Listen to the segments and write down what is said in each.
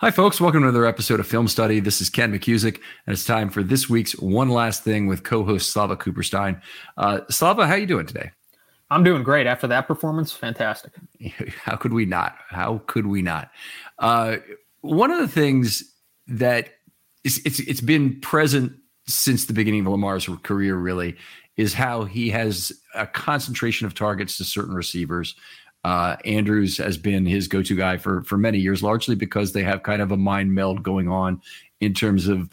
Hi, folks. Welcome to another episode of Film Study. This is Ken McKusick, and it's time for this week's One Last Thing with co-host Slava Cooperstein. Uh, Slava, how you doing today? I'm doing great. After that performance, fantastic. How could we not? How could we not? Uh, one of the things that is, it's it's been present since the beginning of Lamar's career, really, is how he has a concentration of targets to certain receivers uh, Andrews has been his go-to guy for for many years, largely because they have kind of a mind meld going on in terms of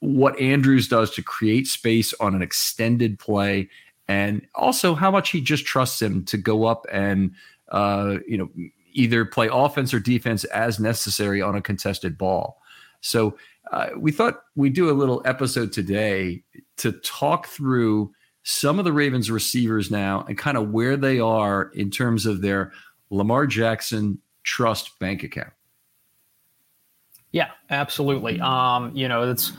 what Andrews does to create space on an extended play, and also how much he just trusts him to go up and uh, you know either play offense or defense as necessary on a contested ball. So uh, we thought we'd do a little episode today to talk through some of the Ravens receivers now and kind of where they are in terms of their Lamar Jackson trust bank account. Yeah, absolutely. Um, you know, it's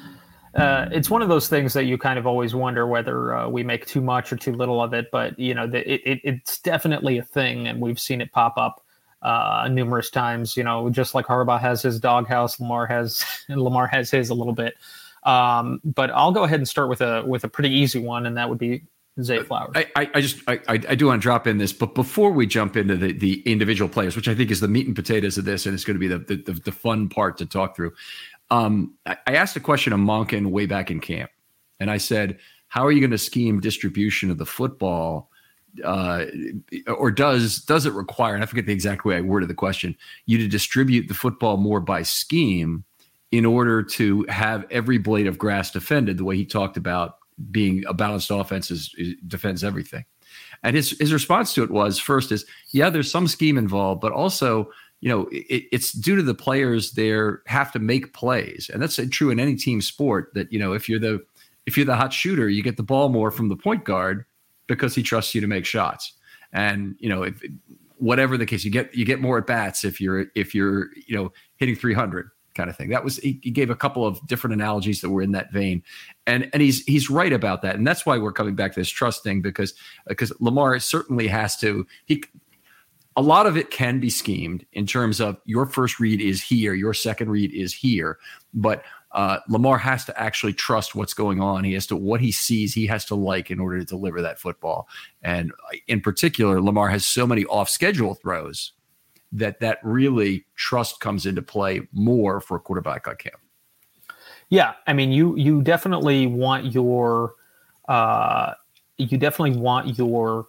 uh, it's one of those things that you kind of always wonder whether uh, we make too much or too little of it. But you know, the, it, it, it's definitely a thing, and we've seen it pop up uh, numerous times. You know, just like Harbaugh has his doghouse, Lamar has Lamar has his a little bit. Um, but I'll go ahead and start with a with a pretty easy one, and that would be Zay Flowers. I, I, I just I, I do want to drop in this, but before we jump into the, the individual players, which I think is the meat and potatoes of this, and it's going to be the the, the, the fun part to talk through. Um, I, I asked a question of Monken way back in camp, and I said, "How are you going to scheme distribution of the football?" Uh, or does does it require? And I forget the exact way I worded the question. You to distribute the football more by scheme in order to have every blade of grass defended the way he talked about being a balanced offense is, is, defends everything. And his his response to it was first is yeah, there's some scheme involved, but also you know it, it's due to the players there have to make plays, and that's true in any team sport. That you know if you're the if you're the hot shooter, you get the ball more from the point guard because he trusts you to make shots. And you know if whatever the case, you get you get more at bats if you're if you're you know hitting 300 kind of thing. That was he, he, gave a couple of different analogies that were in that vein, and and he's he's right about that, and that's why we're coming back to this trust thing because because Lamar certainly has to he. A lot of it can be schemed in terms of your first read is here, your second read is here, but uh, Lamar has to actually trust what's going on. He has to what he sees. He has to like in order to deliver that football. And in particular, Lamar has so many off schedule throws that that really trust comes into play more for a quarterback like him. Yeah, I mean, you you definitely want your uh, you definitely want your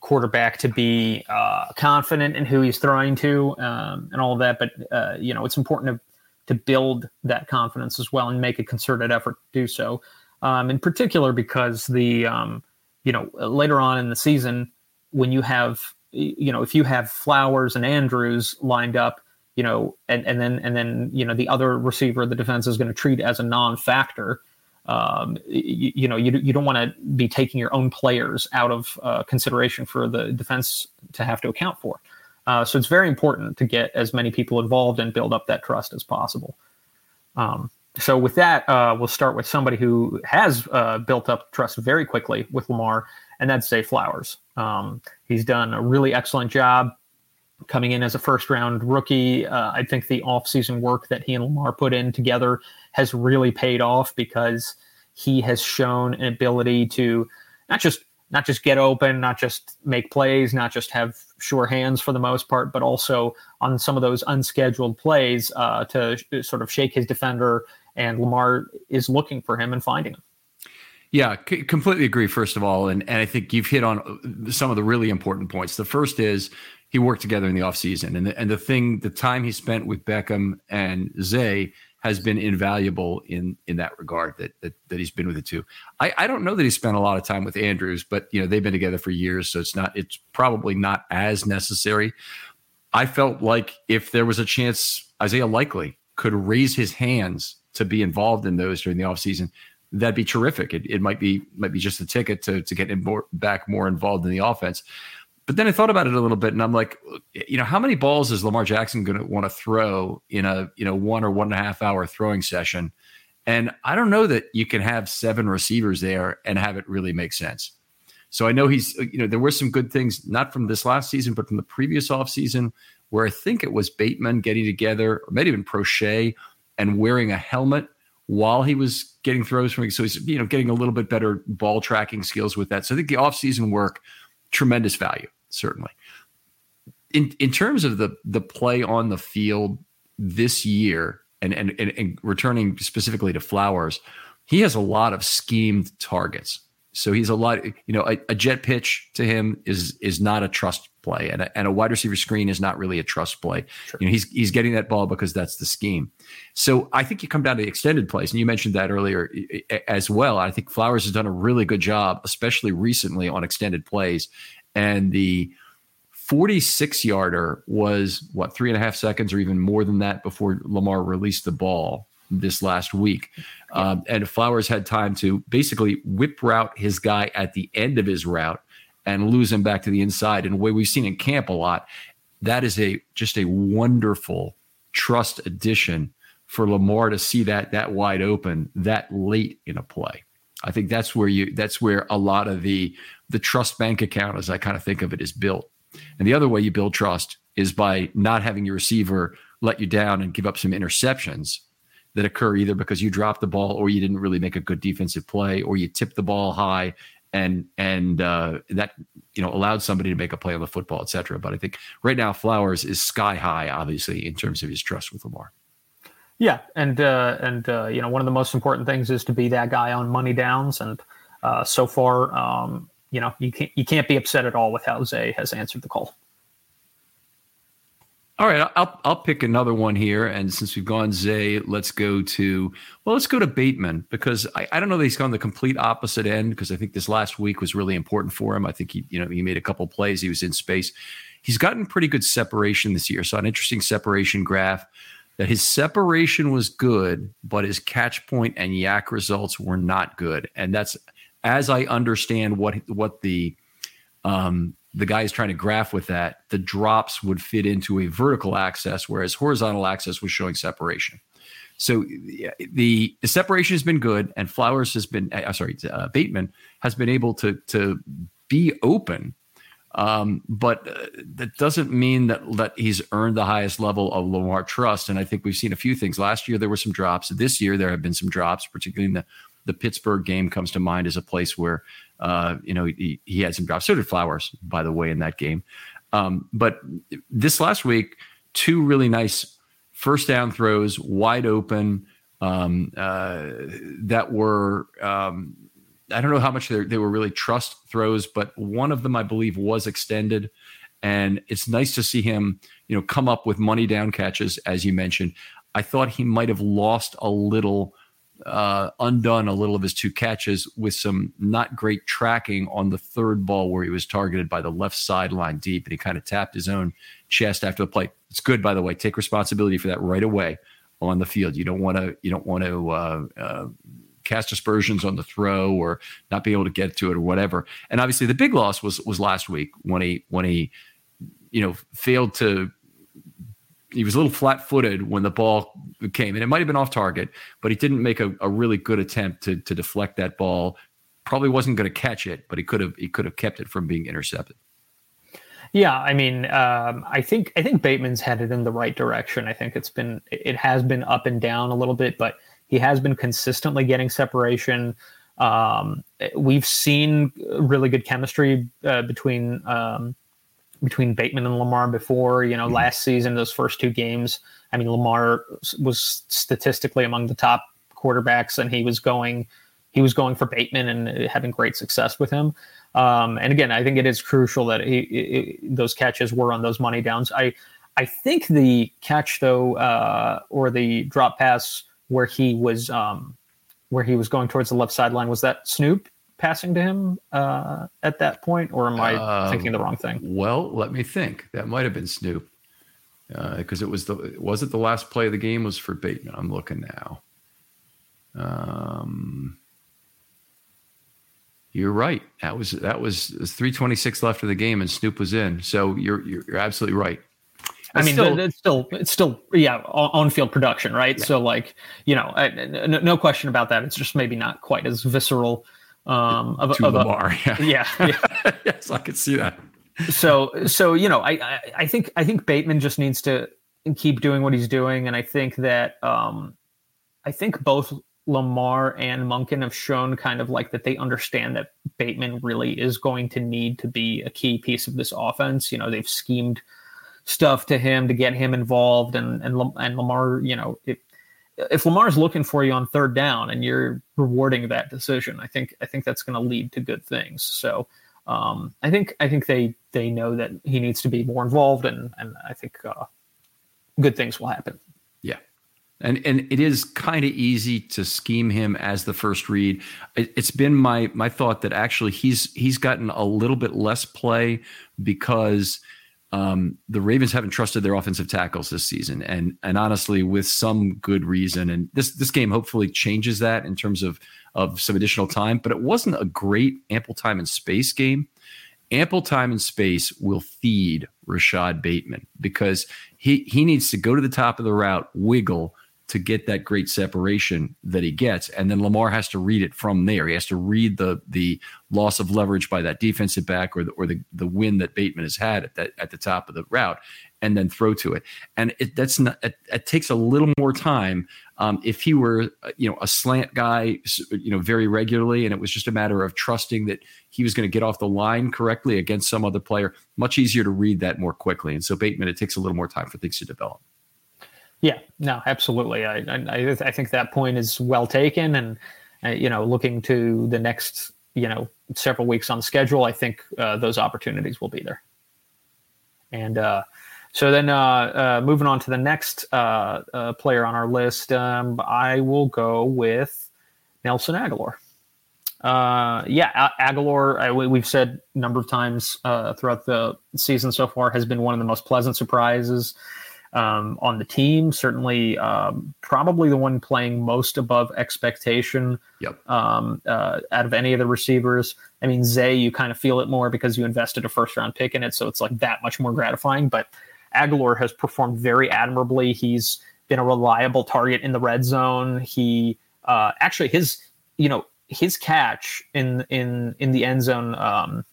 quarterback to be uh, confident in who he's throwing to um, and all of that. But uh, you know, it's important to to build that confidence as well and make a concerted effort to do so. Um, in particular, because the um, you know later on in the season when you have you know, if you have Flowers and Andrews lined up, you know, and, and then and then you know the other receiver the defense is going to treat as a non-factor. Um, you, you, know, you, you don't want to be taking your own players out of uh, consideration for the defense to have to account for. Uh, so it's very important to get as many people involved and build up that trust as possible. Um, so with that, uh, we'll start with somebody who has uh, built up trust very quickly with Lamar, and that's Zay Flowers. Um, he's done a really excellent job coming in as a first round rookie. Uh, I think the offseason work that he and Lamar put in together has really paid off because he has shown an ability to not just not just get open, not just make plays, not just have sure hands for the most part, but also on some of those unscheduled plays uh, to sh- sort of shake his defender. And Lamar is looking for him and finding him. Yeah, c- completely agree. First of all, and and I think you've hit on uh, some of the really important points. The first is he worked together in the offseason. And the, and the thing, the time he spent with Beckham and Zay has been invaluable in in that regard that that, that he's been with the two. I, I don't know that he spent a lot of time with Andrews, but you know they've been together for years, so it's not it's probably not as necessary. I felt like if there was a chance Isaiah Likely could raise his hands to be involved in those during the offseason, that'd be terrific. It, it might be might be just a ticket to to get him more, back more involved in the offense. But then I thought about it a little bit, and I'm like, you know, how many balls is Lamar Jackson going to want to throw in a you know one or one and a half hour throwing session? And I don't know that you can have seven receivers there and have it really make sense. So I know he's, you know, there were some good things, not from this last season, but from the previous offseason, where I think it was Bateman getting together, or maybe even Proche, and wearing a helmet while he was getting throws from. So he's, you know, getting a little bit better ball tracking skills with that. So I think the offseason work, tremendous value certainly. In in terms of the the play on the field this year, and and and, and returning specifically to Flowers, he has a lot of schemed targets. So he's a lot, you know, a, a, jet pitch to him is is not a trust play, and a, and a wide receiver screen is not really a trust play. Sure. You know, he's he's getting that ball because that's the scheme. So I think you come down to the extended plays, and you mentioned that earlier as well. I think Flowers has done a really good job, especially recently on extended plays, and the 46 yarder was what three and a half seconds or even more than that before Lamar released the ball this last week. Um, and Flowers had time to basically whip route his guy at the end of his route and lose him back to the inside. And the way we've seen in camp a lot, that is a just a wonderful trust addition for Lamar to see that that wide open that late in a play. I think that's where you that's where a lot of the the trust bank account, as I kind of think of it, is built. And the other way you build trust is by not having your receiver let you down and give up some interceptions that occur either because you dropped the ball or you didn't really make a good defensive play or you tipped the ball high and and uh, that you know allowed somebody to make a play on the football, et cetera. But I think right now Flowers is sky high, obviously, in terms of his trust with Lamar. Yeah, and uh, and uh, you know one of the most important things is to be that guy on money downs, and uh, so far, um, you know you can't you can't be upset at all with how Zay has answered the call. All right, I'll I'll pick another one here, and since we've gone Zay, let's go to well, let's go to Bateman because I, I don't know that he's gone the complete opposite end because I think this last week was really important for him. I think he you know he made a couple plays, he was in space. He's gotten pretty good separation this year, so an interesting separation graph that his separation was good, but his catch point and YAC results were not good. And that's as I understand what what the um, the guy is trying to graph with that, the drops would fit into a vertical axis, whereas horizontal axis was showing separation. So the, the separation has been good, and Flowers has been, uh, sorry, uh, Bateman has been able to to be open um, but uh, that doesn't mean that, that he's earned the highest level of Lamar trust. And I think we've seen a few things. Last year, there were some drops. This year, there have been some drops, particularly in the, the Pittsburgh game comes to mind as a place where, uh, you know, he, he had some drops. So did Flowers, by the way, in that game. Um, but this last week, two really nice first down throws, wide open, um, uh, that were um, I don't know how much they were really trust throws, but one of them I believe was extended, and it's nice to see him, you know, come up with money down catches as you mentioned. I thought he might have lost a little, uh, undone a little of his two catches with some not great tracking on the third ball where he was targeted by the left sideline deep, and he kind of tapped his own chest after the play. It's good, by the way. Take responsibility for that right away on the field. You don't want to. You don't want to. Uh, uh, cast aspersions on the throw or not be able to get to it or whatever. And obviously, the big loss was was last week when he when he you know failed to. He was a little flat footed when the ball came, and it might have been off target, but he didn't make a, a really good attempt to to deflect that ball. Probably wasn't going to catch it, but he could have he could have kept it from being intercepted. Yeah, I mean, um, I think I think Bateman's headed in the right direction. I think it's been it has been up and down a little bit, but he has been consistently getting separation. Um, we've seen really good chemistry uh, between um, between Bateman and Lamar before. You know, mm-hmm. last season, those first two games, I mean, Lamar was statistically among the top quarterbacks, and he was going he was going for Bateman and having great success with him. Um, and again, I think it is crucial that he, he, those catches were on those money downs. I I think the catch though, uh, or the drop pass where he was um, where he was going towards the left sideline was that Snoop passing to him uh, at that point, or am I uh, thinking the wrong thing? Well, let me think. That might have been Snoop because uh, it was the was it the last play of the game was for Bateman. I'm looking now. Um, you're right. That was that was, was 326 left of the game, and Snoop was in. So you're you're, you're absolutely right. I mean, still, it's still it's still yeah on field production, right? Yeah. So like you know, no, no, question about that. It's just maybe not quite as visceral. Um, of, to of Lamar, a, yeah, yeah, yeah. yes, I could see that. so so you know, I, I I think I think Bateman just needs to keep doing what he's doing, and I think that um, I think both Lamar and Monken have shown kind of like that they understand that Bateman really is going to need to be a key piece of this offense. You know, they've schemed stuff to him to get him involved, and and and Lamar, you know, if if Lamar's looking for you on third down and you're rewarding that decision, I think I think that's going to lead to good things. So. Um, I think I think they they know that he needs to be more involved, and and I think uh, good things will happen. Yeah, and and it is kind of easy to scheme him as the first read. It, has been my my thought that actually he's he's gotten a little bit less play because um, the Ravens haven't trusted their offensive tackles this season, and and honestly, with some good reason. And this this game hopefully changes that in terms of of some additional time. But it wasn't a great ample time and space game. Ample time and space will feed Rashad Bateman because he he needs to go to the top of the route, wiggle to get that great separation that he gets. And then Lamar has to read it from there. He has to read the the loss of leverage by that defensive back or the or the, the win that Bateman has had at that at the top of the route and then throw to it. And it, that's not it, it takes a little more time. Um, if he were you know a slant guy you know very regularly and it was just a matter of trusting that he was going to get off the line correctly against some other player, much easier to read that more quickly. And so Bateman, it takes a little more time for things to develop. Yeah, no, absolutely. I, I, I think that point is well taken, and uh, you know, looking to the next, you know, several weeks on schedule, I think uh, those opportunities will be there. And uh, so then, uh, uh moving on to the next uh, player on our list, um, I will go with Nelson Agholor. yeah, Agholor, we've said a number of times throughout the season so far, has been one of the most pleasant surprises um, on the team. Certainly, um, probably the one playing most above expectation yep. um, uh, out of any of the receivers. I mean, Zay, you kind of feel it more because you invested a first round pick in it, so it's like that much more gratifying. But Agholor has performed very admirably. He's been a reliable target in the red zone. He uh, actually his you know his catch in in in the end zone um,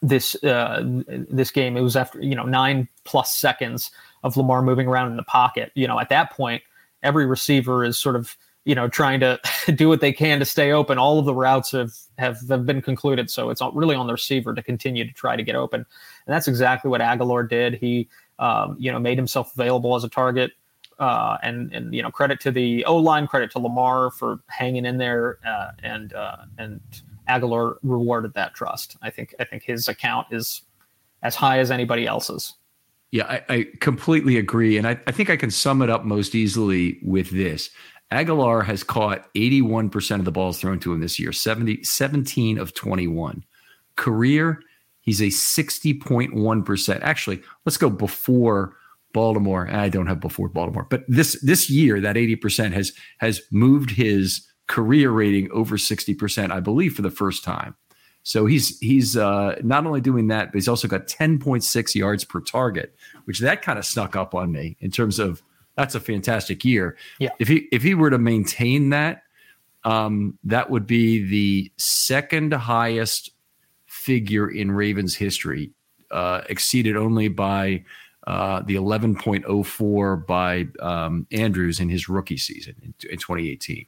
this uh, this game it was after you know nine plus seconds of Lamar moving around in the pocket. You know, at that point, every receiver is sort of you know trying to do what they can to stay open. All of the routes have have, have been concluded, so it's really on the receiver to continue to try to get open, and that's exactly what Agholor did. He um, you know made himself available as a target. Uh, and and you know credit to the O line, credit to Lamar for hanging in there, uh, and uh, and Agholor rewarded that trust. I think I think his account is as high as anybody else's. Yeah, I, I completely agree. And I, I, think I can sum it up most easily with this. Agholor has caught 81% of the balls thrown to him this year, 70, 17 of 21. Career, he's a 60.1%. Actually, let's go before Baltimore. I don't have before Baltimore, but this this year that 80% has has moved his career rating over 60%, I believe, for the first time. So he's he's uh, not only doing that, but he's also got 10.6 yards per target, which that kind of snuck up on me in terms of that's a fantastic year. Yeah. If he if he were to maintain that, um, that would be the second highest figure in Ravens history uh, exceeded only by uh, the 11.04 by um, Andrews in his rookie season in, in 2018.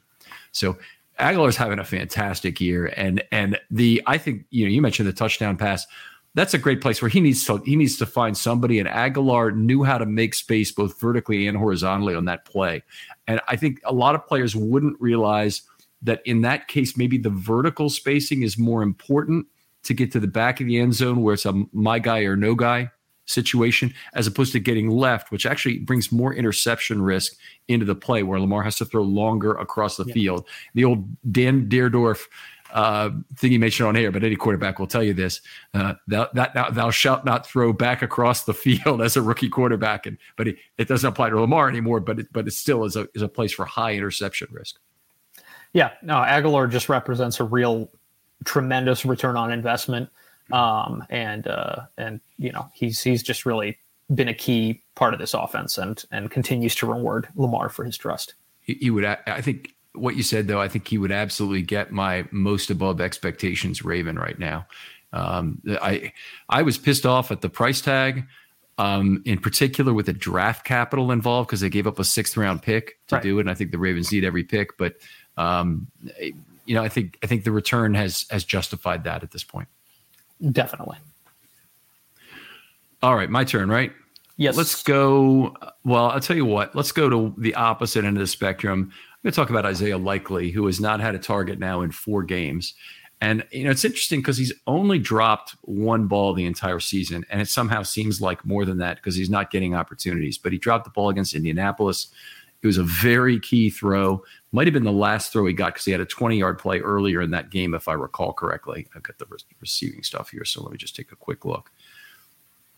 So Agholor's having a fantastic year, and and the I think you know you mentioned the touchdown pass. That's a great place where he needs to he needs to find somebody. And Agholor knew how to make space both vertically and horizontally on that play. And I think a lot of players wouldn't realize that in that case, maybe the vertical spacing is more important to get to the back of the end zone where it's a my guy or no guy situation, as opposed to getting left, which actually brings more interception risk into the play where Lamar has to throw longer across the yeah. field. The old Dan Dierdorf uh, thing you mentioned on air, but any quarterback will tell you this: uh, thou, that thou, thou, shalt not throw back across the field as a rookie quarterback. And but it, it doesn't apply to Lamar anymore. But it, but it still is a is a place for high interception risk. Yeah, no, Agholor just represents a real tremendous return on investment, um, and uh, and you know he's he's just really been a key part of this offense and and continues to reward Lamar for his trust. He would, I think, what you said though. I think he would absolutely get my most above expectations Raven right now. Um, I I was pissed off at the price tag. Um, in particular with the draft capital involved because they gave up a sixth round pick to right. do it. And I think the Ravens need every pick, but um, you know, I think I think the return has has justified that at this point. Definitely. All right, my turn, right? Yes. Let's go. Well, I'll tell you what. Let's go to the opposite end of the spectrum. I'm going to talk about Isaiah Likely, who has not had a target now in four games. And you know, it's interesting because he's only dropped one ball the entire season, and it somehow seems like more than that because he's not getting opportunities. But he dropped the ball against Indianapolis. It was a very key throw. Might have been the last throw he got because he had a 20 yard play earlier in that game, if I recall correctly. I've got the re- receiving stuff here, so let me just take a quick look.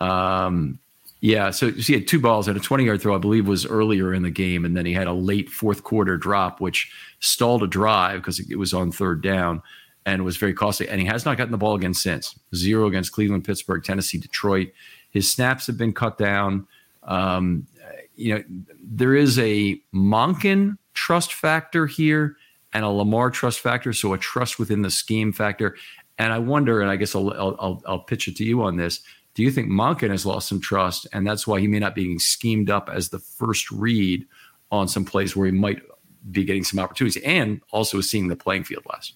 Um, yeah, so he had two balls and a 20 yard throw, I believe, was earlier in the game. And then he had a late fourth quarter drop, which stalled a drive because it was on third down and was very costly. And he has not gotten the ball again since zero against Cleveland, Pittsburgh, Tennessee, Detroit. His snaps have been cut down. Um, you know, there is a Monken trust factor here and a Lamar trust factor. So a trust within the scheme factor. And I wonder, and I guess I'll, I'll, I'll pitch it to you on this. Do you think Monken has lost some trust, and that's why he may not be being schemed up as the first read on some plays where he might be getting some opportunities, and also seeing the playing field less?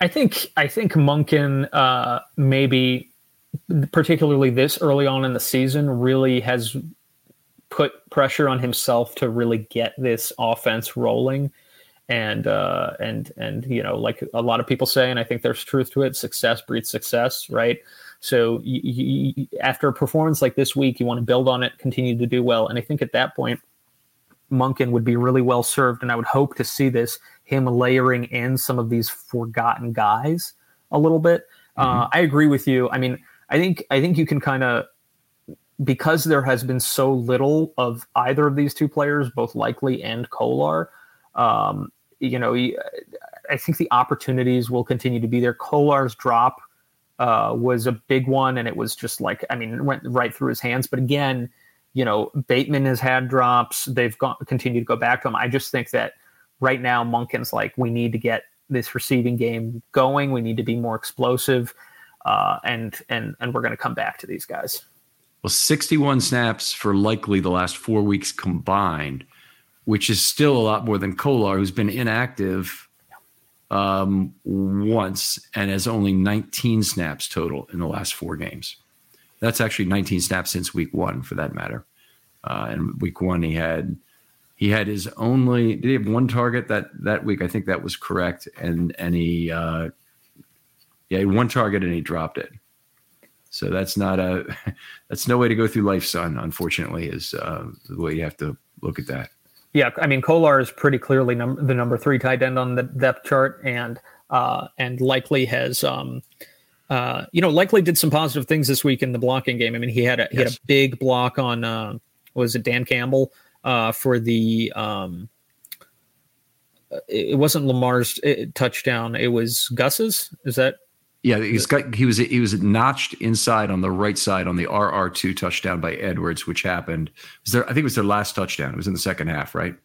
I think I think Monken uh, maybe, particularly this early on in the season, really has put pressure on himself to really get this offense rolling. And uh, and and you know like a lot of people say and i think there's truth to it success breeds success right? So you, you, after a performance like this week you want to build on it continue to do well. And i think at that point Monken would be really well served and i would hope to see this him layering in some of these forgotten guys a little bit. Mm-hmm. uh, i agree with you. I mean i think i think you can kind of because there has been so little of either of these two players, both Likely and Kolar, um, you know, I think the opportunities will continue to be there. Kolar's drop uh, was a big one, and it was just like, I mean, it went right through his hands. But again, you know, Bateman has had drops. They've gone, continued to go back to him. I just think that right now, Monken's like, we need to get this receiving game going. We need to be more explosive, uh, and and and we're going to come back to these guys. Well, 61 snaps for Likely the last four weeks combined, which is still a lot more than Kolar, who's been inactive um, once and has only 19 snaps total in the last four games. That's actually 19 snaps since week one, for that matter. Uh, and week one, he had he had his only did he have one target that that week? I think that was correct, and and he uh, he had one target and he dropped it. So that's not a that's no way to go through life, son. Unfortunately, is uh, the way you have to look at that. Yeah, I mean Kolar is pretty clearly num- the number three tight end on the depth chart, and uh, and Likely has um, uh, you know Likely did some positive things this week in the blocking game. I mean he had a he yes. had a big block on uh, was it Dan Campbell uh, for the um, it wasn't Lamar's uh, touchdown. It was Gus's. Is that yeah, he's got he was he was notched inside on the right side on the RR two touchdown by Edwards, which happened. Was there? I think it was their last touchdown. It was in the second half, right?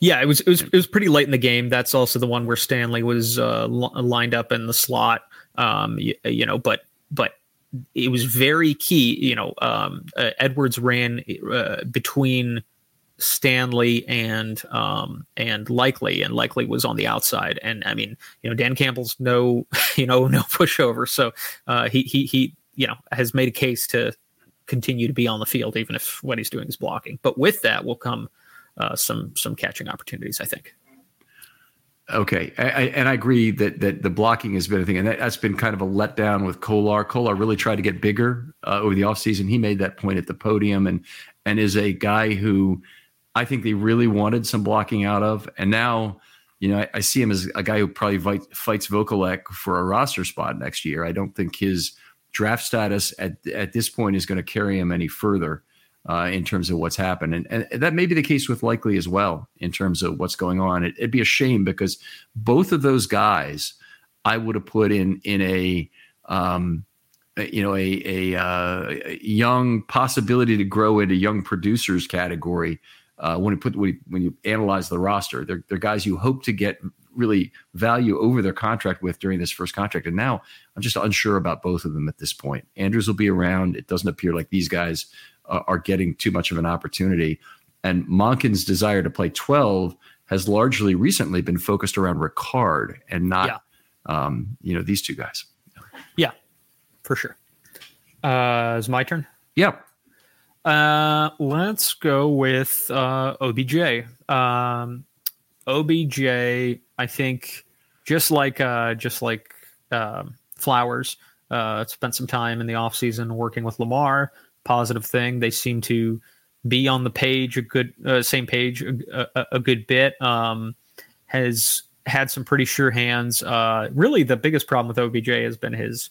Yeah, it was it was it was pretty late in the game. That's also the one where Stanley was uh, lined up in the slot. Um, you, you know, but but it was very key. You know, um, uh, Edwards ran uh, between Stanley and um, and Likely, and Likely was on the outside. And I mean, you know, Dan Campbell's no, you know, no pushover. So uh, he he he, you know, has made a case to continue to be on the field, even if what he's doing is blocking. But with that will come uh, some some catching opportunities, I think. Okay, I, I, and I agree that that the blocking has been a thing, and that, has been kind of a letdown with Kolar. Kolar really tried to get bigger uh, over the offseason. He made that point at the podium, and and is a guy who I think they really wanted some blocking out of, and now. You know, I, I see him as a guy who probably fight, fights Vokolek for a roster spot next year. I don't think his draft status at at this point is going to carry him any further uh, in terms of what's happened. And, and that may be the case with Likely as well in terms of what's going on. It, would be a shame because both of those guys I would have put in in a um, you know a a, uh, young possibility to grow into young producers category. Uh, when you put when you, when you analyze the roster, they're, they're guys you hope to get really value over their contract with during this first contract. And now I'm just unsure about both of them at this point. Andrews will be around. It doesn't appear like these guys uh, are getting too much of an opportunity. And Monken's desire to play 12 has largely recently been focused around Ricard and not, yeah. um, you know, these two guys. Yeah, for sure. Uh, is my turn? Yep. Uh, let's go with uh, OBJ. Um, OBJ, I think, just like uh, just like uh, Flowers, uh, spent some time in the offseason working with Lamar positive thing. They seem to be on the page a good uh, same page a, a, a good bit. Um, has had some pretty sure hands. Uh, really, the biggest problem with OBJ has been his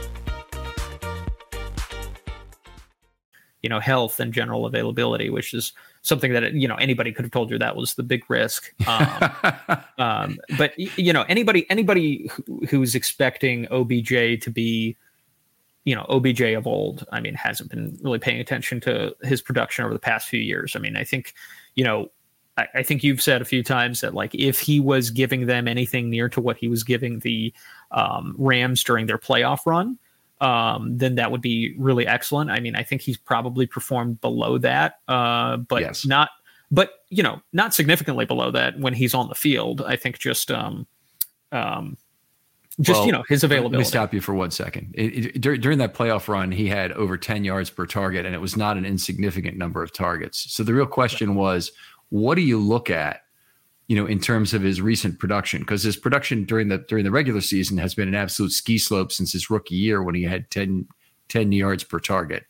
You know health and general availability which is something that you know anybody could have told you that was the big risk. Um, um, but you know anybody anybody who's expecting obj to be you know obj of old i mean hasn't been really paying attention to his production over the past few years. I mean i think you know I, I think you've said a few times that like if he was giving them anything near to what he was giving the um, rams during their playoff run um, then that would be really excellent. I mean, I think he's probably performed below that, uh, but yes. not, but you know, not significantly below that when he's on the field. I think just, um, um, just well, you know, his availability. Let me stop you for one second. It, it, during that playoff run, he had over ten yards per target, and it was not an insignificant number of targets. So the real question was, what do you look at you know, in terms of his recent production, because his production during the during the regular season has been an absolute ski slope since his rookie year when he had 10, 10 yards per target,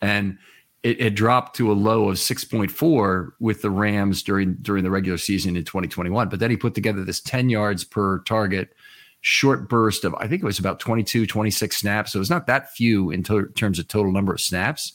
and it had dropped to a low of six point four with the Rams during during the regular season in twenty twenty one. But then he put together this ten yards per target short burst of I think it was about 22, 26 snaps. So it's not that few in to- terms of total number of snaps.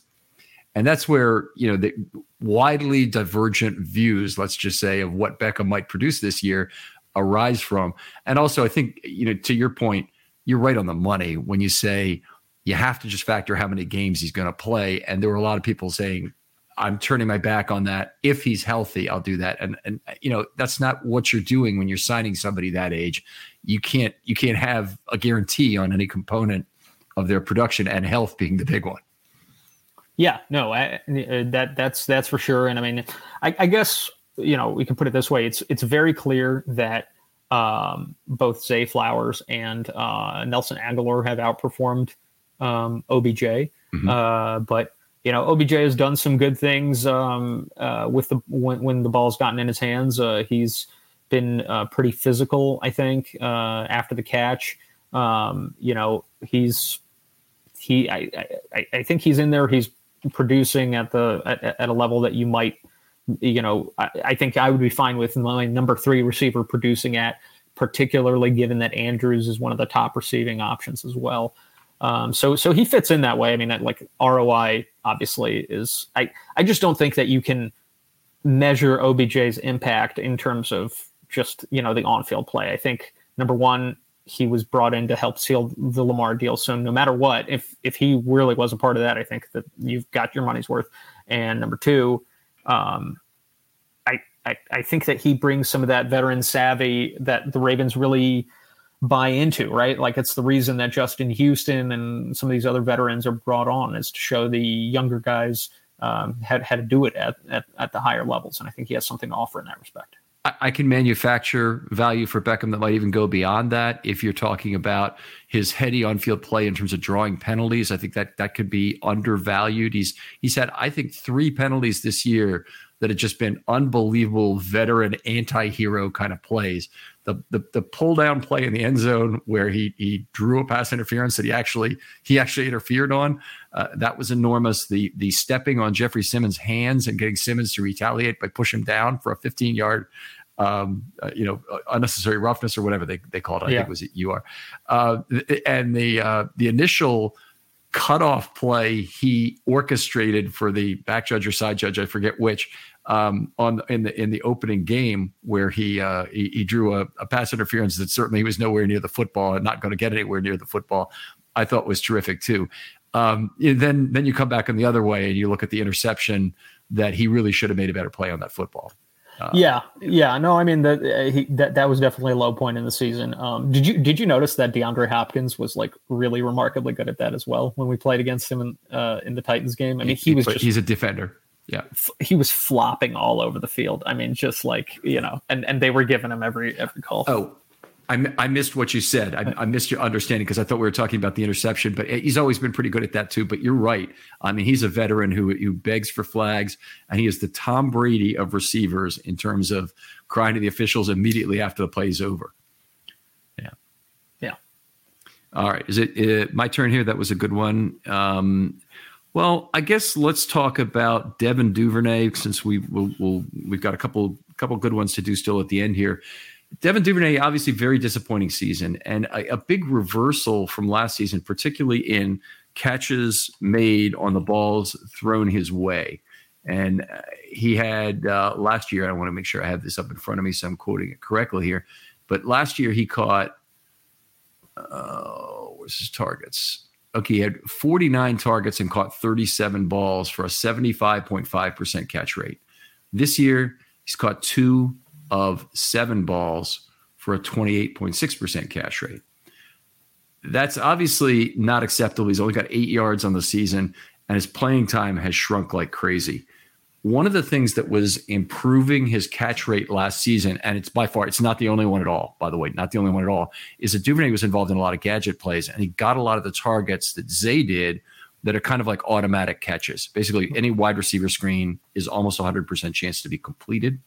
And that's where, you know, the widely divergent views, let's just say, of what Beckham might produce this year arise from. And also, I think, you know, to your point, you're right on the money when you say you have to just factor how many games he's going to play. And there were a lot of people saying, I'm turning my back on that. If he's healthy, I'll do that. And and you know, that's not what you're doing when you're signing somebody that age. You can't you can't have a guarantee on any component of their production and health being the big one. Yeah, no, I, uh, that that's that's for sure. And I mean, I, I, guess you know we can put it this way: it's it's very clear that um, both Zay Flowers and uh, Nelson Agholor have outperformed um, OBJ. Mm-hmm. Uh, but you know, OBJ has done some good things um, uh, with the when, when the ball's gotten in his hands. Uh, he's been uh, pretty physical, I think, uh, after the catch. Um, you know, he's he. I, I, I think he's in there. He's producing at the at, at a level that you might, you know, I, I think I would be fine with my number three receiver producing at, particularly given that Andrews is one of the top receiving options as well. Um, so so he fits in that way. I mean, that, like ROI obviously is. I I just don't think that you can measure OBJ's impact in terms of just you know the on-field play. I think number one, he was brought in to help seal the Lamar deal. So no matter what, if if he really was a part of that, I think that you've got your money's worth. And number two, um, I, I I think that he brings some of that veteran savvy that the Ravens really buy into, right? Like it's the reason that Justin Houston and some of these other veterans are brought on is to show the younger guys um, how, how to do it at, at, at the higher levels. And I think he has something to offer in that respect. I can manufacture value for Beckham that might even go beyond that. If you're talking about his heady on-field play in terms of drawing penalties, I think that that could be undervalued. He's he's had I think three penalties this year that have just been unbelievable veteran anti-hero kind of plays the, the the pull down play in the end zone where he he drew a pass interference that he actually he actually interfered on. Uh, that was enormous. The the stepping on Jeffery Simmons' hands and getting Simmons to retaliate by pushing him down for a 15 yard. Um, uh, you know, uh, unnecessary roughness or whatever they, they called it. I yeah. think it was you are. Uh, and the uh, the initial cutoff play he orchestrated for the back judge or side judge, I forget which, um, on in the in the opening game where he uh, he, he, drew a, a, pass interference that certainly he was nowhere near the football and not going to get anywhere near the football. I thought was terrific too. Um, then then you come back in the other way and you look at the interception that he really should have made a better play on that football. Uh, yeah, yeah, no, I mean that uh, he that that was definitely a low point in the season. Um, did you did you notice that DeAndre Hopkins was like really remarkably good at that as well when we played against him in uh, in the Titans game? I mean, he, he was just, he's a defender yeah he was flopping all over the field i mean just like you know and and they were giving him every every call oh I, I missed what you said. I, I missed your understanding because I thought we were talking about the interception, but he's always been pretty good at that too. But you're right. I mean, he's a veteran who who begs for flags, and he is the Tom Brady of receivers in terms of crying to the officials immediately after the play's over. Yeah, yeah. All right, is it uh, my turn here? That was a good one. Um, well, I guess let's talk about Devin Duvernay since we will we'll, we've got a couple couple good ones to do still at the end here. Devin Duvernay, obviously, very disappointing season and a, a big reversal from last season, particularly in catches made on the balls thrown his way. And uh, he had uh, last year, I want to make sure I have this up in front of me so I'm quoting it correctly here. But last year he caught, uh, where's his targets? okay, he had 49 targets and caught 37 balls for a 75.5% catch rate. This year, he's caught two of seven balls for a 28.6% catch rate. That's obviously not acceptable. He's only got eight yards on the season, and his playing time has shrunk like crazy one of the things that was improving his catch rate last season, and it's by far, it's not the only one at all, by the way, not the only one at all, is that Duvernay was involved in a lot of gadget plays and he got a lot of the targets that Zay did that are kind of like automatic catches. Basically, any wide receiver screen is almost 100% chance to be completed.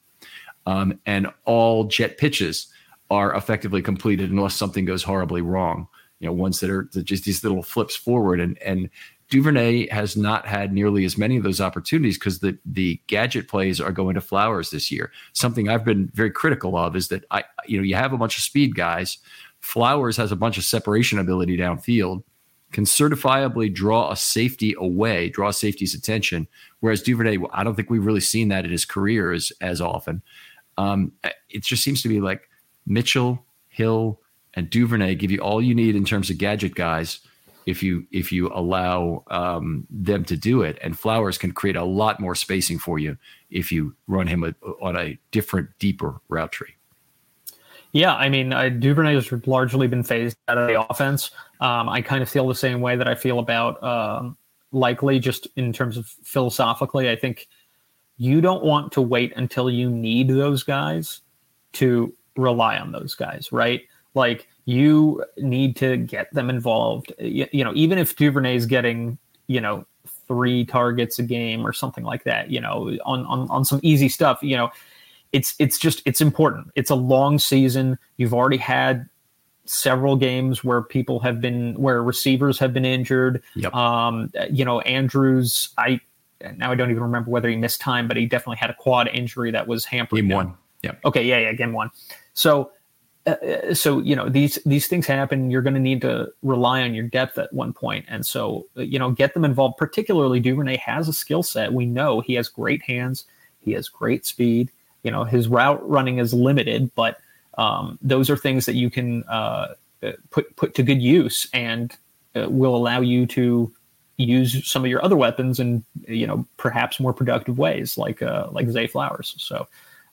Um, and all jet pitches are effectively completed unless something goes horribly wrong. You know, ones that are just these little flips forward and and Duvernay has not had nearly as many of those opportunities because the the gadget plays are going to Flowers this year. Something I've been very critical of is that I you know you have a bunch of speed guys. Flowers has a bunch of separation ability downfield, can certifiably draw a safety away, draw safety's attention. Whereas Duvernay, I don't think we've really seen that in his career as as often. Um, it just seems to be like Mitchell, Hill, and Duvernay give you all you need in terms of gadget guys if you if you allow um, them to do it. And Flowers can create a lot more spacing for you if you run him a, on a different, deeper route tree. Yeah, I mean, uh, Duvernay has largely been phased out of the offense. Um, I kind of feel the same way that I feel about um, Likely, just in terms of philosophically. I think you don't want to wait until you need those guys to rely on those guys, right? Like you need to get them involved. You, you know, even if Duvernay is getting, you know, three targets a game or something like that. You know, on on on some easy stuff. You know, it's it's just it's important. It's a long season. You've already had several games where people have been where receivers have been injured. Yep. Um, you know, Andrews, I now I don't even remember whether he missed time, but he definitely had a quad injury that was hampering Game him. one. Yeah. Okay, yeah, yeah, game one. So, uh, so you know these these things happen. You're going to need to rely on your depth at one point, and so uh, you know get them involved. Particularly, Duvernay has a skill set. We know he has great hands. He has great speed. You know his route running is limited, but um, those are things that you can uh, uh put put to good use and uh, will allow you to use some of your other weapons in you know perhaps more productive ways, like uh, like Zay Flowers. So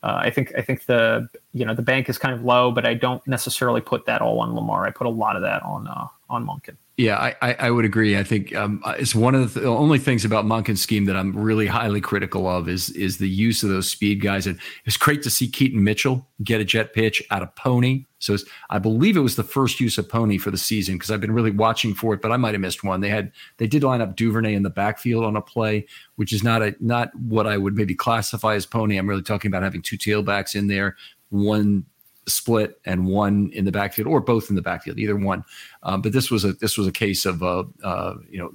uh, I think I think the you know the bank is kind of low, but I don't necessarily put that all on Lamar. I put a lot of that on uh, on Monken. Yeah, I, I, I would agree. I think um, it's one of the, th- only things about Monken's scheme that I'm really highly critical of is is the use of those speed guys. And it's great to see Keaton Mitchell get a jet pitch out of Pony. So I believe it was the first use of Pony for the season because I've been really watching for it, but I might have missed one. They had they did line up Duvernay in the backfield on a play, which is not a not what I would maybe classify as Pony. I'm really talking about having two tailbacks in there, one split and one in the backfield, or both in the backfield, either one. Um, but this was a this was a case of uh, uh, you know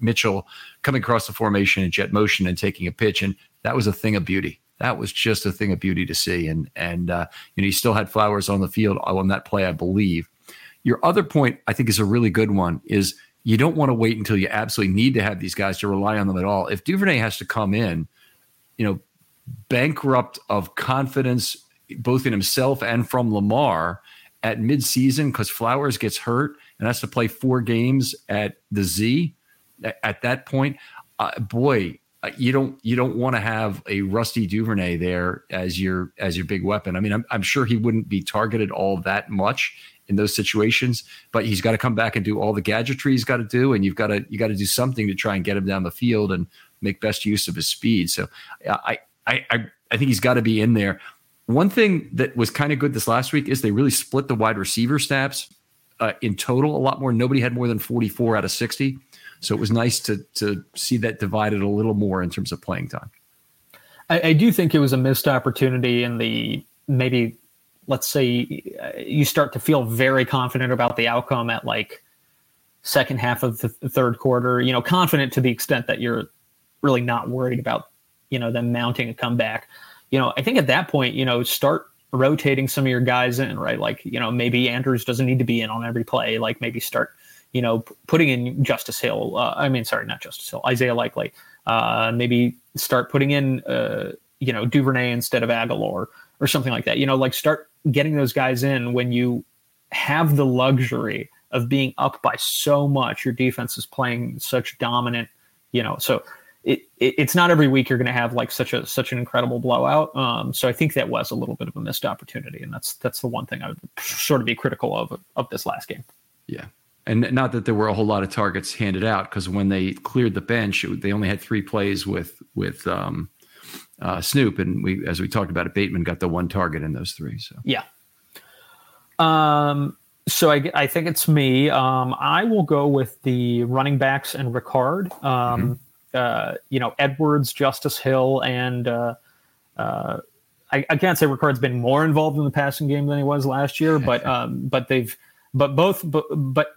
Mitchell coming across the formation in jet motion and taking a pitch, and that was a thing of beauty. That was just a thing of beauty to see, and and uh, you know he still had flowers on the field on that play, I believe. Your other point, I think, is a really good one. Is you don't want to wait until you absolutely need to have these guys to rely on them at all. If Duvernay has to come in, you know, bankrupt of confidence both in himself and from Lamar at midseason because Flowers gets hurt and has to play four games at the Z. At that point, uh, boy, uh, you don't you don't want to have a rusty Duvernay there as your as your big weapon. I mean, I'm, I'm sure he wouldn't be targeted all that much in those situations, but he's got to come back and do all the gadgetry he's got to do, and you've got to you got to do something to try and get him down the field and make best use of his speed. So I I I, I think he's got to be in there. One thing that was kind of good this last week is they really split the wide receiver snaps uh, in total a lot more. Nobody had more than 44 out of 60. So it was nice to to see that divided a little more in terms of playing time. I, I do think it was a missed opportunity in the maybe let's say uh, you start to feel very confident about the outcome at like second half of the third quarter. You know, confident to the extent that you're really not worried about you know them mounting a comeback you know, I think at that point, you know, start rotating some of your guys in, right? Like, you know, maybe Andrews doesn't need to be in on every play. Like maybe start, you know, p- putting in Justice Hill. Uh, I mean, sorry, not Justice Hill, Isaiah Likely. Uh, maybe start putting in, uh, you know, Duvernay instead of Agholor or something like that. You know, like start getting those guys in when you have the luxury of being up by so much. Your defense is playing such dominant, you know, so it, it, it's not every week you're going to have like such a such an incredible blowout. Um, so I think that was a little bit of a missed opportunity, and that's that's the one thing I would sort of be critical of of this last game. Yeah, and not that there were a whole lot of targets handed out because when they cleared the bench, it, they only had three plays with with um, uh, Snoop, and we as we talked about it, Bateman got the one target in those three. So yeah. Um. So I, I think it's me. Um, I will go with the running backs and Ricard. Um, mm-hmm uh, you know Edwards, Justice Hill, and uh, uh, I, I, can't say Ricard's been more involved in the passing game than he was last year, but um, but they've but both but, but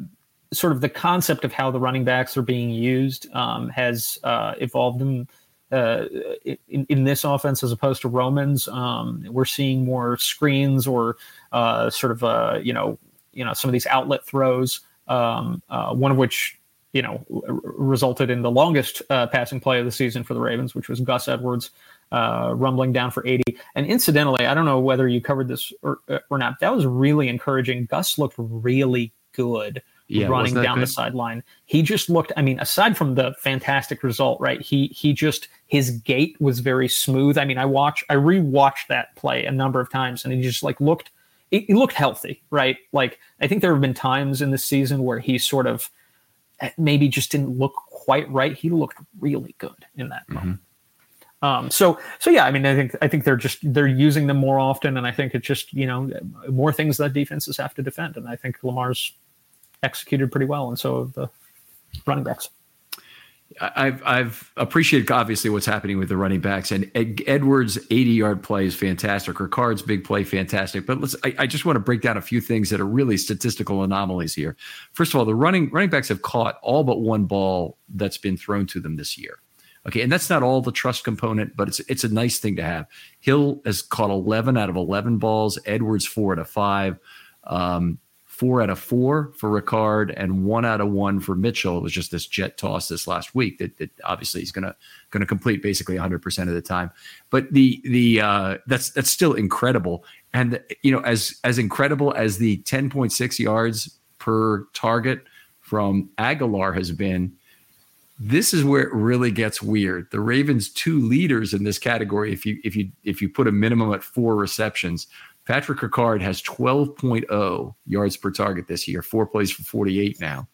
sort of the concept of how the running backs are being used um, has uh, evolved in, uh, in, in this offense as opposed to Roman's. Um, we're seeing more screens or uh, sort of uh, you know you know some of these outlet throws. Um, uh, one of which you know, r- resulted in the longest uh, passing play of the season for the Ravens, which was Gus Edwards uh, rumbling down for 80. And incidentally, I don't know whether you covered this or, uh, or not. That was really encouraging. Gus looked really good yeah, running down good? the sideline. He just looked. I mean, aside from the fantastic result, right? He he just his gait was very smooth. I mean, I watch I rewatched that play a number of times, and he just like looked. He looked healthy, right? Like I think there have been times in this season where he sort of maybe just didn't look quite right. He looked really good in that mm-hmm. moment. Um, so so yeah, I mean, I think I think they're just they're using them more often, and I think it's just you know more things that defenses have to defend, and I think Lamar's executed pretty well, and so have the running backs. I've I've appreciated obviously what's happening with the running backs and Ed, Edwards' 80 yard play is fantastic. Ricard's big play fantastic. But let's I, I, just want to break down a few things that are really statistical anomalies here. First of all, the running running backs have caught all but one ball that's been thrown to them this year. Okay, and that's not all the trust component, but it's it's a nice thing to have. Hill has caught 11 out of 11 balls. Edwards four out of five. Um, four out of four for Ricard and one out of one for Mitchell. It was just this jet toss this last week that, that obviously he's gonna gonna complete basically 100 percent of the time. But the the uh, that's that's still incredible. And you know, as as incredible as the 10.6 yards per target from Agholor has been, this is where it really gets weird. The Ravens' two leaders in this category, if you if you if you put a minimum at four receptions, Patrick Ricard has 12.0 yards per target this year, four plays for 48 now.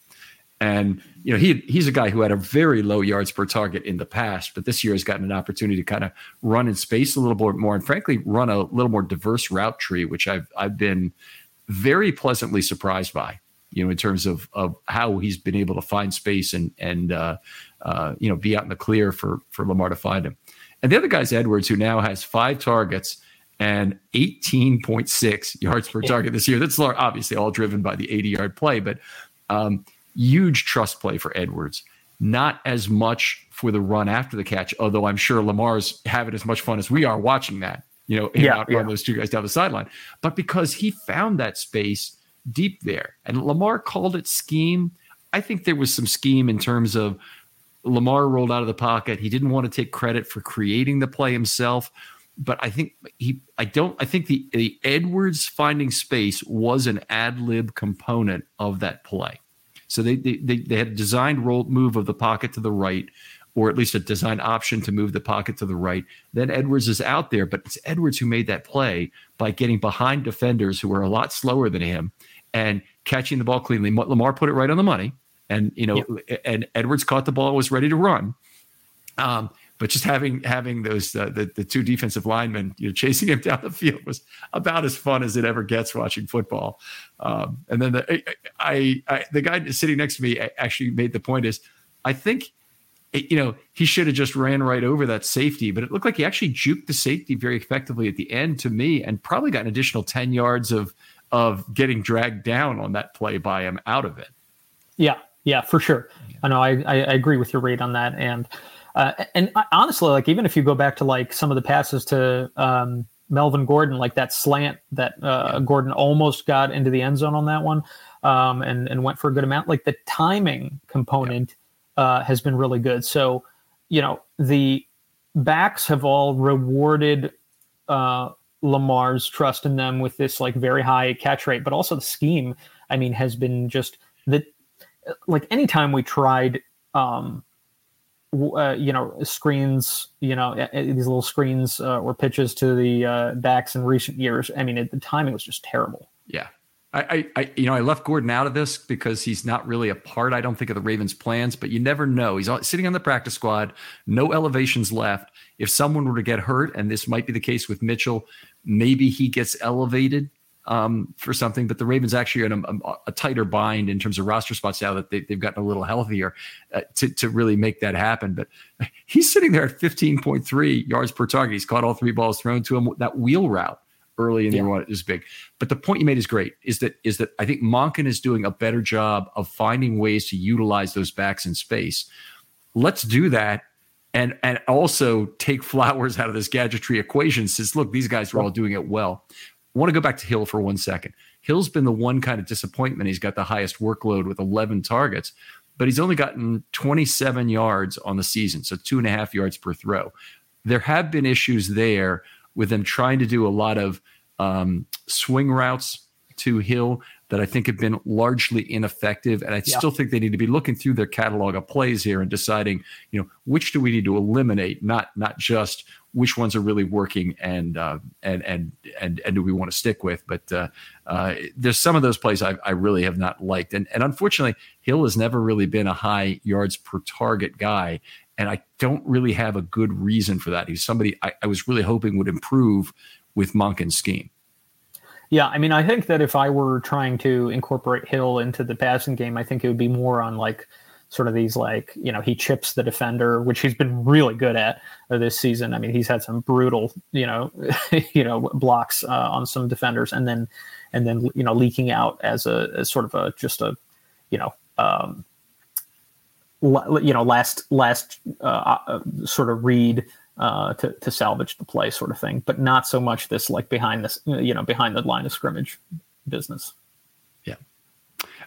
And you know he he's a guy who had a very low yards per target in the past, but this year has gotten an opportunity to kind of run in space a little bit more, and frankly, run a little more diverse route tree, which I've I've been very pleasantly surprised by. You know, in terms of of how he's been able to find space and and uh, uh, you know be out in the clear for for Lamar to find him. And the other guy's Edwards, who now has five targets and 18.6 yards per target this year. That's obviously all driven by the 80 yard play, but um, huge trust play for Edwards. Not as much for the run after the catch, although I'm sure Lamar's having as much fun as we are watching that, you know, yeah, outrun yeah. those two guys down the sideline. But because he found that space deep there, and Lamar called it scheme. I think there was some scheme in terms of Lamar rolled out of the pocket. He didn't want to take credit for creating the play himself but I think he, I don't, I think the, the Edwards finding space was an ad lib component of that play. So they, they, they, they had a designed roll move of the pocket to the right, or at least a designed option to move the pocket to the right. Then Edwards is out there, but it's Edwards who made that play by getting behind defenders who were a lot slower than him and catching the ball cleanly. Lamar put it right on the money, and you know, and Edwards caught the ball, was ready to run. Um, but just having having those uh, the the two defensive linemen you know chasing him down the field was about as fun as it ever gets watching football. Um, and then the I, I the guy sitting next to me actually made the point is I think you know he should have just ran right over that safety, but it looked like he actually juked the safety very effectively at the end to me, and probably got an additional ten yards of of getting dragged down on that play by him out of it. Yeah, yeah, for sure. I know I, I agree with your rate on that, and uh, and honestly, like even if you go back to like some of the passes to um, Melvin Gordon, like that slant that uh, Gordon almost got into the end zone on that one, um, and and went for a good amount. Like the timing component yeah. uh, has been really good. So you know the backs have all rewarded uh, Lamar's trust in them with this like very high catch rate, but also the scheme. I mean, has been just that. Like anytime we tried um, uh, you know screens you know these little screens uh, or pitches to the uh, backs in recent years i mean it, the timing was just terrible yeah I, I, you know, I left Gordon out of this because he's not really a part. I don't think of the Ravens' plans, but you never know. He's sitting on the practice squad, no elevations left. If someone were to get hurt, and this might be the case with Mitchell, maybe he gets elevated um, for something, but the Ravens actually are in a, a, tighter bind in terms of roster spots now that they, have gotten a little healthier uh, to, to really make that happen. But he's sitting there at 15.3 yards per target. He's caught all three balls thrown to him. That wheel route early in the run is big. But the point you made is great. Is that is that I think Monken is doing a better job of finding ways to utilize those backs in space. Let's do that and and also take Flowers out of this gadgetry equation since look these guys are all doing it well I want to go back to Hill for one second. Hill's been the one kind of disappointment. He's got the highest workload with 11 targets, but he's only gotten 27 yards on the season, so two and a half yards per throw. There have been issues there with them trying to do a lot of um, swing routes to Hill that I think have been largely ineffective. And I yeah. still think they need to be looking through their catalog of plays here and deciding, you know, which do we need to eliminate, not not just which ones are really working and uh, and and and and do we want to stick with? But uh, uh, there's some of those plays I, I really have not liked, and and unfortunately, Hill has never really been a high yards per target guy, and I don't really have a good reason for that. He's somebody I, I was really hoping would improve with Monken's scheme. Yeah, I mean, I think that if I were trying to incorporate Hill into the passing game, I think it would be more on like sort of these like you know he chips the defender, which he's been really good at uh, this season. I mean, he's had some brutal you know you know blocks uh, on some defenders, and then and then you know leaking out as a as sort of a just a you know um, you know last last uh, uh, sort of read uh, to to salvage the play sort of thing, but not so much this like behind this you know behind the line of scrimmage business. Yeah.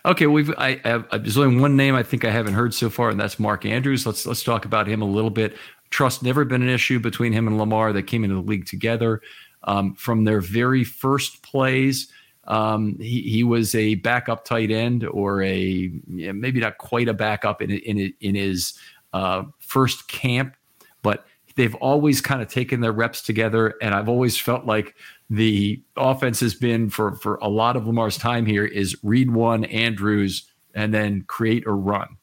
Okay, we've I have there's only one name I think I haven't heard so far, and that's Mark Andrews. Let's let's talk about him a little bit. Trust never been an issue between him and Lamar. They came into the league together um, from their very first plays. Um, he, he was a backup tight end or a yeah, maybe not quite a backup in in in his uh, first camp, but they've always kind of taken their reps together, and I've always felt like the offense has been for for a lot of Lamar's time here is read one Andrews and then create or run.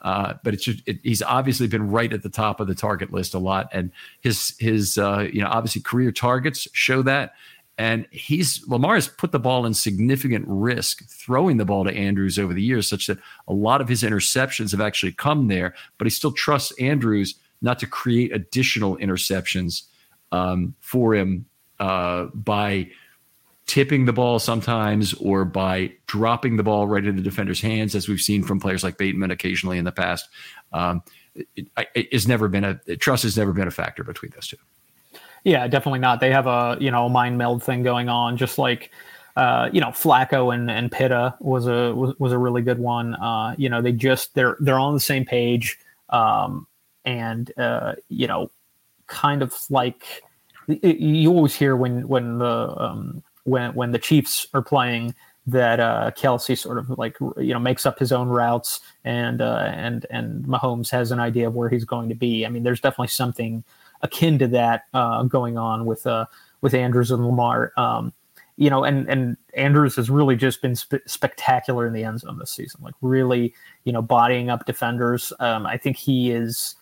Uh, but it's just, it, he's obviously been right at the top of the target list a lot, and his his uh, you know obviously career targets show that. And he's Lamar has put the ball in significant risk throwing the ball to Andrews over the years, such that a lot of his interceptions have actually come there. But he still trusts Andrews not to create additional interceptions um, for him uh, by tipping the ball sometimes or by dropping the ball right into the defender's hands, as we've seen from players like Bateman occasionally in the past. Um, it, it, it's never been a trust has never been a factor between those two. Yeah, definitely not. They have a you know mind meld thing going on, just like uh, you know Flacco and and Pitta was a was, was a really good one. Uh, you know they just they're they're on the same page, um, and uh, you know kind of like you always hear when when the um, when when the Chiefs are playing that uh, Kelce sort of like you know makes up his own routes and uh, and and Mahomes has an idea of where he's going to be. I mean, there's definitely something akin to that uh, going on with uh, with Andrews and Lamar. Um, you know, and and Andrews has really just been sp- spectacular in the end zone this season. Like really, you know, bodying up defenders. Um, I think he is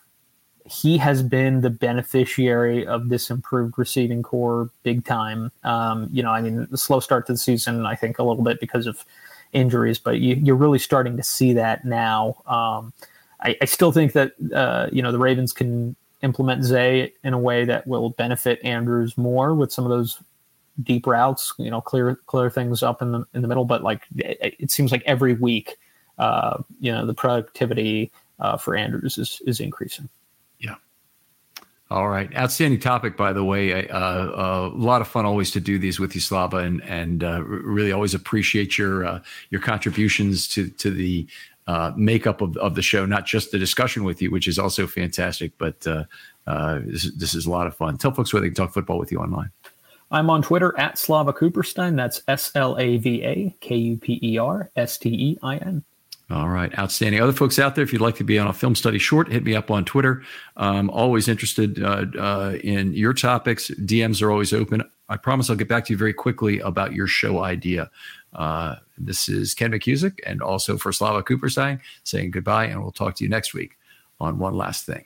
he has been the beneficiary of this improved receiving corps big time. Um, you know, I mean, the slow start to the season, I think a little bit because of injuries, but you, are really starting to see that now. Um, I, I, still think that uh, you know the Ravens can implement Zay in a way that will benefit Andrews more with some of those deep routes. You know, clear clear things up in the in the middle. But like it, it seems like every week, uh, you know, the productivity uh, for Andrews is is increasing. All right, outstanding topic, by the way. Uh, uh, a lot of fun always to do these with you, Slava, and and uh, really always appreciate your uh, your contributions to to the uh, makeup of, of the show, not just the discussion with you, which is also fantastic, but uh, this, this, is a lot of fun. Tell folks where they can talk football with you online. I'm on Twitter at Slava Kuperstein. That's S L A V A K U P E R S T E I N. All right, outstanding. Other folks out there, if you'd like to be on a film study short, hit me up on Twitter. I'm always interested uh, uh, in your topics. DMs are always open. I promise I'll get back to you very quickly about your show idea. Uh, this is Ken McKusick and also for Slava Kuperstein saying goodbye, and we'll talk to you next week on One Last Thing.